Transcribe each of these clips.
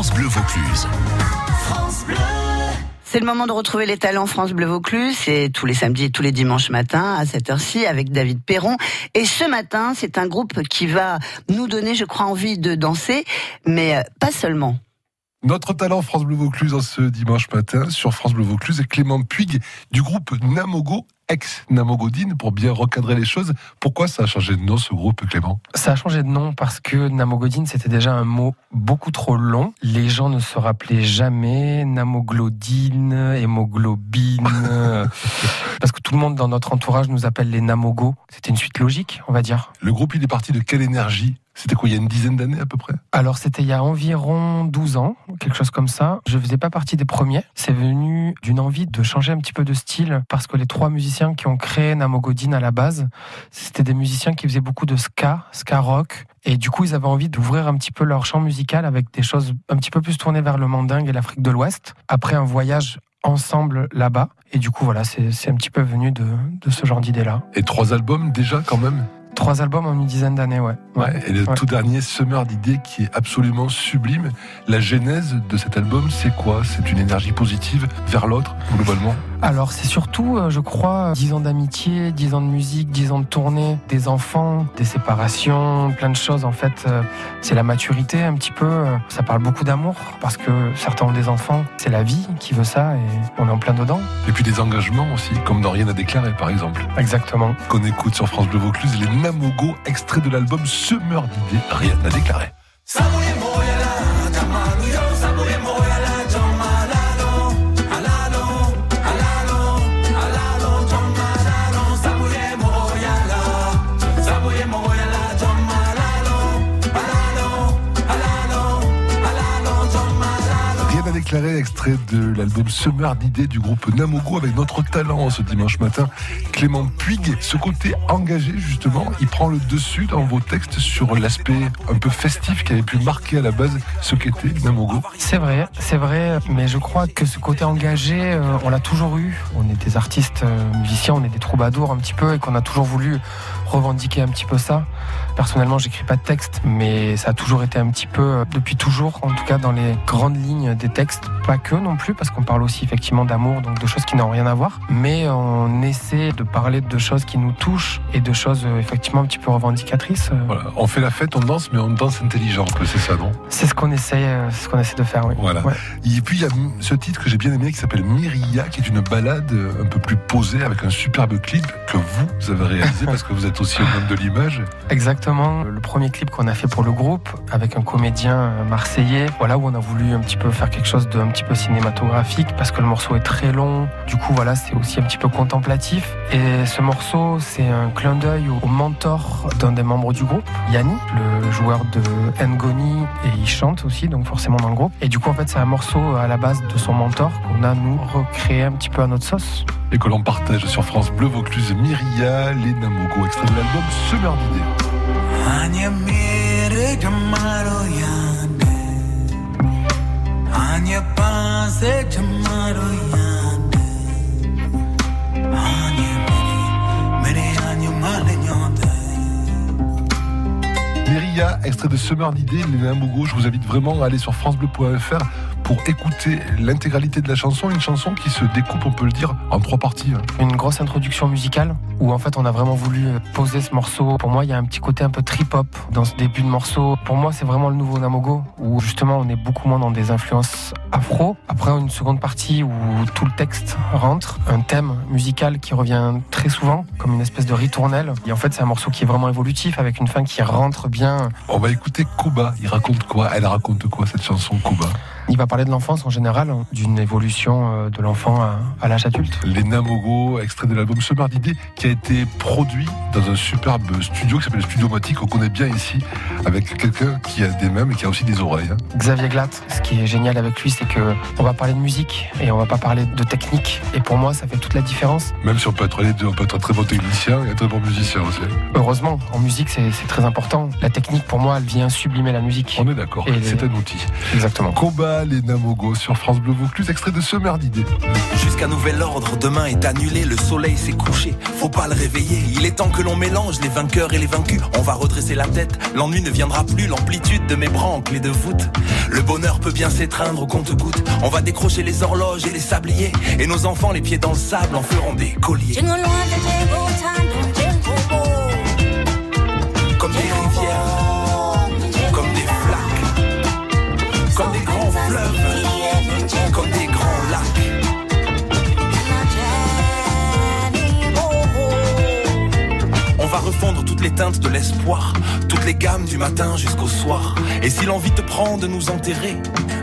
France Bleu Vaucluse. C'est le moment de retrouver les talents France Bleu Vaucluse. C'est tous les samedis et tous les dimanches matins à cette heure-ci avec David Perron. Et ce matin, c'est un groupe qui va nous donner, je crois, envie de danser, mais euh, pas seulement. Notre talent France Bleu Vaucluse en ce dimanche matin sur France Bleu Vaucluse est Clément Puig du groupe Namogo ex-Namogodine pour bien recadrer les choses. Pourquoi ça a changé de nom ce groupe, Clément? Ça a changé de nom parce que Namogodine, c'était déjà un mot beaucoup trop long. Les gens ne se rappelaient jamais Namoglodine, hémoglobine. parce que tout le monde dans notre entourage nous appelle les Namogo. C'était une suite logique, on va dire. Le groupe, il est parti de quelle énergie? C'était quoi, il y a une dizaine d'années à peu près? Alors, c'était il y a environ 12 ans, quelque chose comme ça. Je faisais pas partie des premiers. C'est venu d'une envie de changer un petit peu de style parce que les trois musiciens qui ont créé Namogodine à la base, c'était des musiciens qui faisaient beaucoup de ska, ska rock. Et du coup, ils avaient envie d'ouvrir un petit peu leur champ musical avec des choses un petit peu plus tournées vers le mandingue et l'Afrique de l'Ouest. Après un voyage ensemble là-bas. Et du coup, voilà, c'est un petit peu venu de, de ce genre d'idée-là. Et trois albums déjà quand même? Trois albums en une dizaine d'années, ouais. ouais. Et le tout dernier, Summer d'idées, qui est absolument sublime. La genèse de cet album, c'est quoi? C'est une énergie positive vers l'autre, globalement? Alors c'est surtout, euh, je crois, dix ans d'amitié, dix ans de musique, dix ans de tournée, des enfants, des séparations, plein de choses en fait. Euh, c'est la maturité un petit peu. Euh, ça parle beaucoup d'amour parce que certains ont des enfants. C'est la vie qui veut ça et on est en plein dedans. Et puis des engagements aussi, comme dans Rien à déclarer par exemple. Exactement. Qu'on écoute sur France Bleu Vaucluse, les Namogo, extrait de l'album Summer d'idées, Rien à déclarer. Déclaré, extrait de l'album Summer d'idées du groupe Namogo avec notre talent ce dimanche matin, Clément Puig. Ce côté engagé, justement, il prend le dessus dans vos textes sur l'aspect un peu festif qui avait pu marquer à la base ce qu'était Namogo. C'est vrai, c'est vrai, mais je crois que ce côté engagé, euh, on l'a toujours eu. On est des artistes euh, musiciens, on est des troubadours un petit peu et qu'on a toujours voulu revendiquer un petit peu ça. Personnellement, j'écris pas de texte, mais ça a toujours été un petit peu, euh, depuis toujours, en tout cas dans les grandes lignes des textes, pas que non plus, parce qu'on parle aussi effectivement d'amour, donc de choses qui n'ont rien à voir, mais on essaie de parler de choses qui nous touchent et de choses euh, effectivement un petit peu revendicatrices. Euh. Voilà. On fait la fête, on danse, mais on danse intelligent, c'est ça, non? C'est ce qu'on essaie, ce qu'on essaie de faire, oui. Voilà. Et puis il y a ce titre que j'ai bien aimé qui s'appelle Myria, qui est une balade un peu plus posée avec un superbe clip que vous avez réalisé parce que vous êtes aussi au monde de l'image. Exactement. Le premier clip qu'on a fait pour le groupe avec un comédien marseillais, voilà où on a voulu un petit peu faire quelque chose de un petit peu cinématographique parce que le morceau est très long. Du coup, voilà, c'est aussi un petit peu contemplatif. Et ce morceau, c'est un clin d'œil au mentor d'un des membres du groupe, Yanni, le joueur de Ngoni, et il chante aussi, donc forcément dans le groupe. Et du coup, en fait, c'est un morceau à la base de son mentor qu'on a nous recréé un petit peu à notre sauce et que l'on partage sur France Bleu Vaucluse Myria, les Namogo, extrait de l'album Extrait de Summer d'idées, les Namogo, je vous invite vraiment à aller sur francebleu.fr pour écouter l'intégralité de la chanson, une chanson qui se découpe, on peut le dire, en trois parties. Hein. Une grosse introduction musicale où en fait on a vraiment voulu euh, poser ce morceau. Pour moi, il y a un petit côté un peu trip-hop dans ce début de morceau. Pour moi, c'est vraiment le nouveau Namogo où justement on est beaucoup moins dans des influences afro. Après, une seconde partie où tout le texte rentre, un thème musical qui revient très souvent comme une espèce de ritournelle. Et en fait, c'est un morceau qui est vraiment évolutif avec une fin qui rentre bien. On va écouter Kuba. Il raconte quoi? Elle raconte quoi cette chanson Kuba il va parler de l'enfance en général, hein, d'une évolution euh, de l'enfant à, l'âge adulte. Les Namogo, extrait de l'album Summer d'idées, qui a été produit dans un superbe studio qui s'appelle Studio Motique, qu'on connaît bien ici, avec quelqu'un qui a des mains et qui a aussi des oreilles. Hein. Xavier Glatt, ce qui est génial avec lui, c'est que on va parler de musique et on va pas parler de technique. Et pour moi, ça fait toute la différence. Même si on peut être les deux, on peut être un très bon technicien et un très bon musicien aussi. Heureusement, en musique, c'est très important. La technique, pour moi, elle vient sublimer la musique. On est d'accord, c'est un outil. Exactement. Combat Koba, les Namogo sur France Bleu Vaucluse, extrait de Summer d'idées. Jusqu'à nouvel ordre, demain est annulé, le soleil s'est couché. Faut pas le réveiller, il est temps que l'on mélange les vainqueurs et les vaincus. On va redresser la tête, l'ennui ne viendra plus, l'amplitude de mes branques, les de voûte. Le bonheur peut bien s'étreindre au compte-goutte. On va décrocher les horloges et les sabliers. Et nos enfants, les pieds dans le sable, en feront des colliers. Des refondre toutes les teintes de l'espoir, toutes les gammes du matin jusqu'au soir. Et si l'envie te prend de nous enterrer,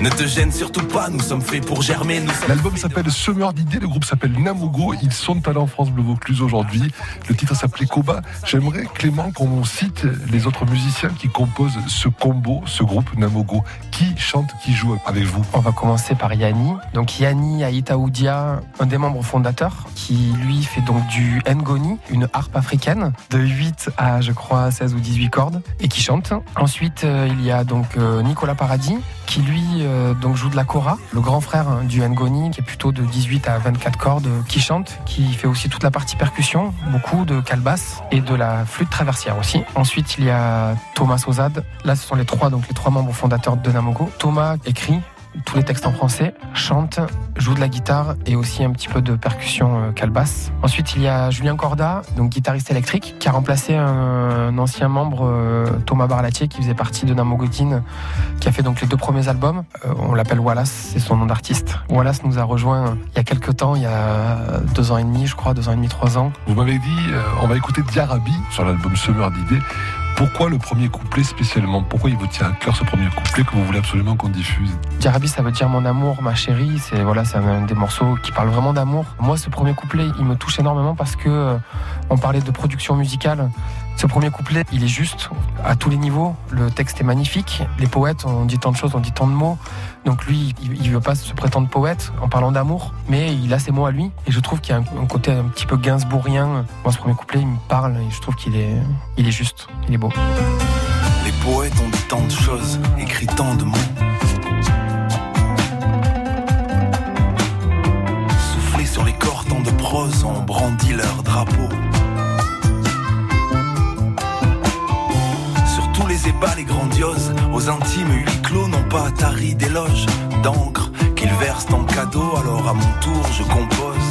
ne te gêne surtout pas, nous sommes faits pour germer. L'album de- s'appelle Summer d'idées, le groupe s'appelle Namogo, ils sont talents France Bleu Vaucluse aujourd'hui. Le titre s'appelait Koba. J'aimerais, Clément, qu'on cite les autres musiciens qui composent ce combo, ce groupe Namogo. Qui chante, qui joue avec vous? On va commencer par Yanni. Donc Yanni Aïtaoudia, un des membres fondateurs, qui lui fait donc du ngoni, une harpe africaine, de 8 à je crois 16 ou 18 cordes, et qui chante. Ensuite, euh, il y a donc euh, Nicolas Paradis, qui lui euh, joue de la kora, le grand frère hein, du ngoni, qui est plutôt de 18 à 24 cordes, qui chante, qui fait aussi toute la partie percussion, beaucoup de calebasse et de la flûte traversière aussi. Ensuite, il y a Thomas Ozad. Là, ce sont les trois donc les trois membres fondateurs de Namogo. Thomas écrit tous les textes en français, chante, joue de la guitare et aussi un petit peu de percussion euh, calebasse. Ensuite, il y a Julien Corda, donc guitariste électrique, qui a remplacé un, ancien membre, euh, Thomas Barlatier, qui faisait partie de Namogodine, qui a fait donc les deux premiers albums. Euh, on l'appelle Wallace, c'est son nom d'artiste. Wallace nous a rejoint il y a quelques temps, il y a deux ans et demi, je crois, deux ans et demi, trois ans. Vous m'avez dit, on va écouter Diarabi sur l'album Summer d'idées. Pourquoi le premier couplet spécialement? Pourquoi il vous tient à cœur ce premier couplet que vous voulez absolument qu'on diffuse? Diarabi, ça veut dire mon amour, ma chérie. C'est voilà, un des morceaux qui parle vraiment d'amour. Moi, ce premier couplet, il me touche énormément parce que euh, on parlait de production musicale. Ce premier couplet, il est juste à tous les niveaux. Le texte est magnifique. Les poètes, on dit tant de choses, on dit tant de mots. Donc lui, il, il veut pas se prétendre poète en parlant d'amour, mais il a ses mots à lui. Et je trouve qu'il y a un, côté un petit peu gainsbourgien. Moi, ce premier couplet, il me parle et je trouve qu'il est, est juste, il est beau. Les poètes ont dit tant de choses, écrit tant de mots. Soufflé sur les corps, tant de prose ont brandi leur drapeau. Sur tous les ébats, les grandioses, aux intimes huis clos n'ont pas tari d'éloges, d'encre qu'ils versent en cadeau. Alors à mon tour, je compose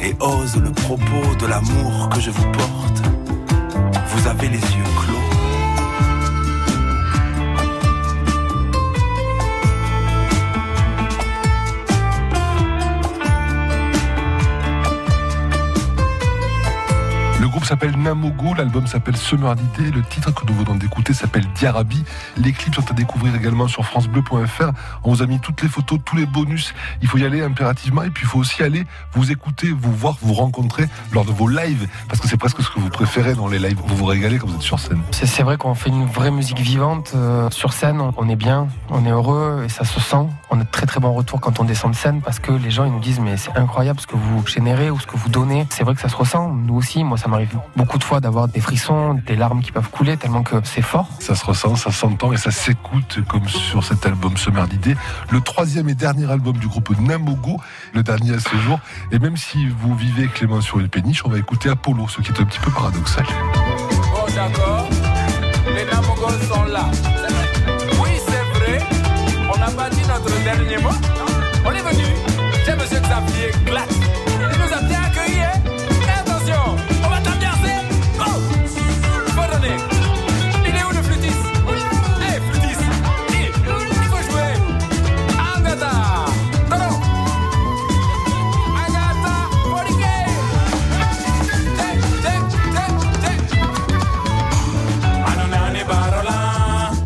et ose le propos de l'amour que je vous porte. Vous avez les yeux clos. S'appelle Namogo, l'album s'appelle Summer d'idées, le titre que nous venons d'écouter s'appelle Diarabi. Les clips sont à découvrir également sur francebleu.fr. On vous a mis toutes les photos, tous les bonus. Il faut y aller impérativement et puis il faut aussi aller vous écouter, vous voir, vous rencontrer lors de vos lives parce que c'est presque ce que vous préférez dans les lives. Vous vous régalez quand vous êtes sur scène. C'est vrai qu'on fait une vraie musique vivante. euh, sur scène, on- est bien, on est heureux et ça se sent. On a de très très bons retours quand on descend de scène parce que les gens ils nous disent mais c'est incroyable ce que vous générez ou ce que vous donnez. C'est vrai que ça se ressent. Nous aussi, moi ça m'arrive beaucoup de fois d'avoir des frissons, des larmes qui peuvent couler tellement que c'est fort. Ça se ressent, ça s'entend et ça s'écoute comme sur cet album Summer d'idées. Le troisième et dernier album du groupe Namogo, le dernier à ce jour. Et même si vous vivez Clément sur une péniche, on va écouter Apollo, ce qui est un petit peu paradoxal. Oh d'accord, les Namogos sont là. Oui, c'est vrai, on n'a pas dit notre dernier mot. On est venu, j'ai monsieur Xavier Glatt.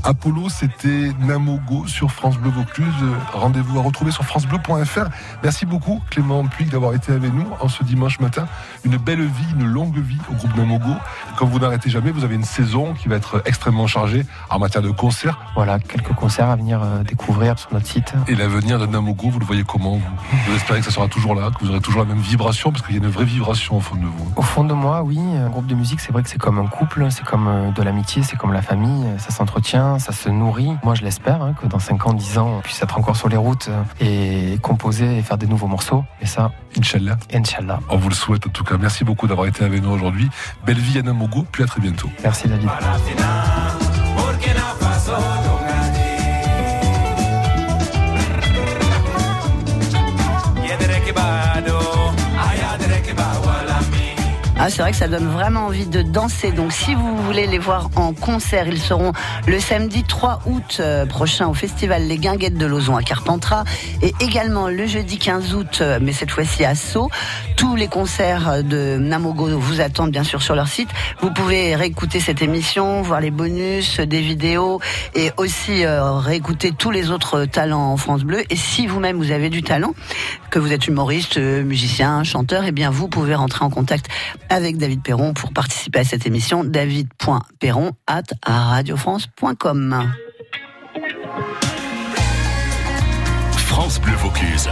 Apollo, c'était Namogo sur France Bleu Vaucluse. Rendez-vous à retrouver sur francebleu.fr. Merci beaucoup Clément Puig d'avoir été avec nous en ce dimanche matin. Une belle vie, une longue vie au groupe Namogo. Comme vous n'arrêtez jamais, vous avez une saison qui va être extrêmement chargée en matière de concerts. Voilà, quelques concerts à venir euh, découvrir sur notre site. Et l'avenir de Namogo, vous le voyez comment vous, vous espérez que ça sera toujours là, que vous aurez toujours la même vibration, parce qu'il y a une vraie vibration au fond de vous. Au fond de moi, oui, un groupe de musique, c'est vrai que c'est comme un couple, c'est comme euh, de l'amitié, c'est comme la famille, ça s'entretient, ça se nourrit. Moi, je l'espère, hein, que dans 5 ans, 10 ans, on puisse être encore sur les routes euh, et composer et faire des nouveaux morceaux. Et ça, Inch'Allah. Inch'Allah. On vous le souhaite en tout cas. Merci beaucoup d'avoir été avec nous aujourd'hui. Belle vie à Namogo, puis à très bientôt. Merci David. Ah, c'est vrai que ça donne vraiment envie de danser. Donc, si vous voulez les voir en concert, ils seront le samedi 3 août euh, prochain au festival Les Guinguettes de Lozon à Carpentras et également le jeudi 15 août, euh, mais cette fois-ci à Sceaux. Tous les concerts de Namogo vous attendent bien sûr sur leur site. Vous pouvez réécouter cette émission, voir les bonus, des vidéos et aussi euh, réécouter tous les autres talents en France Bleu. Et si vous-même vous avez du talent, que vous êtes humoriste, musicien, chanteur, eh bien vous pouvez rentrer en contact avec David Perron pour participer à cette émission. David.perron at radiofrance.com. France Bleu Vaucluse.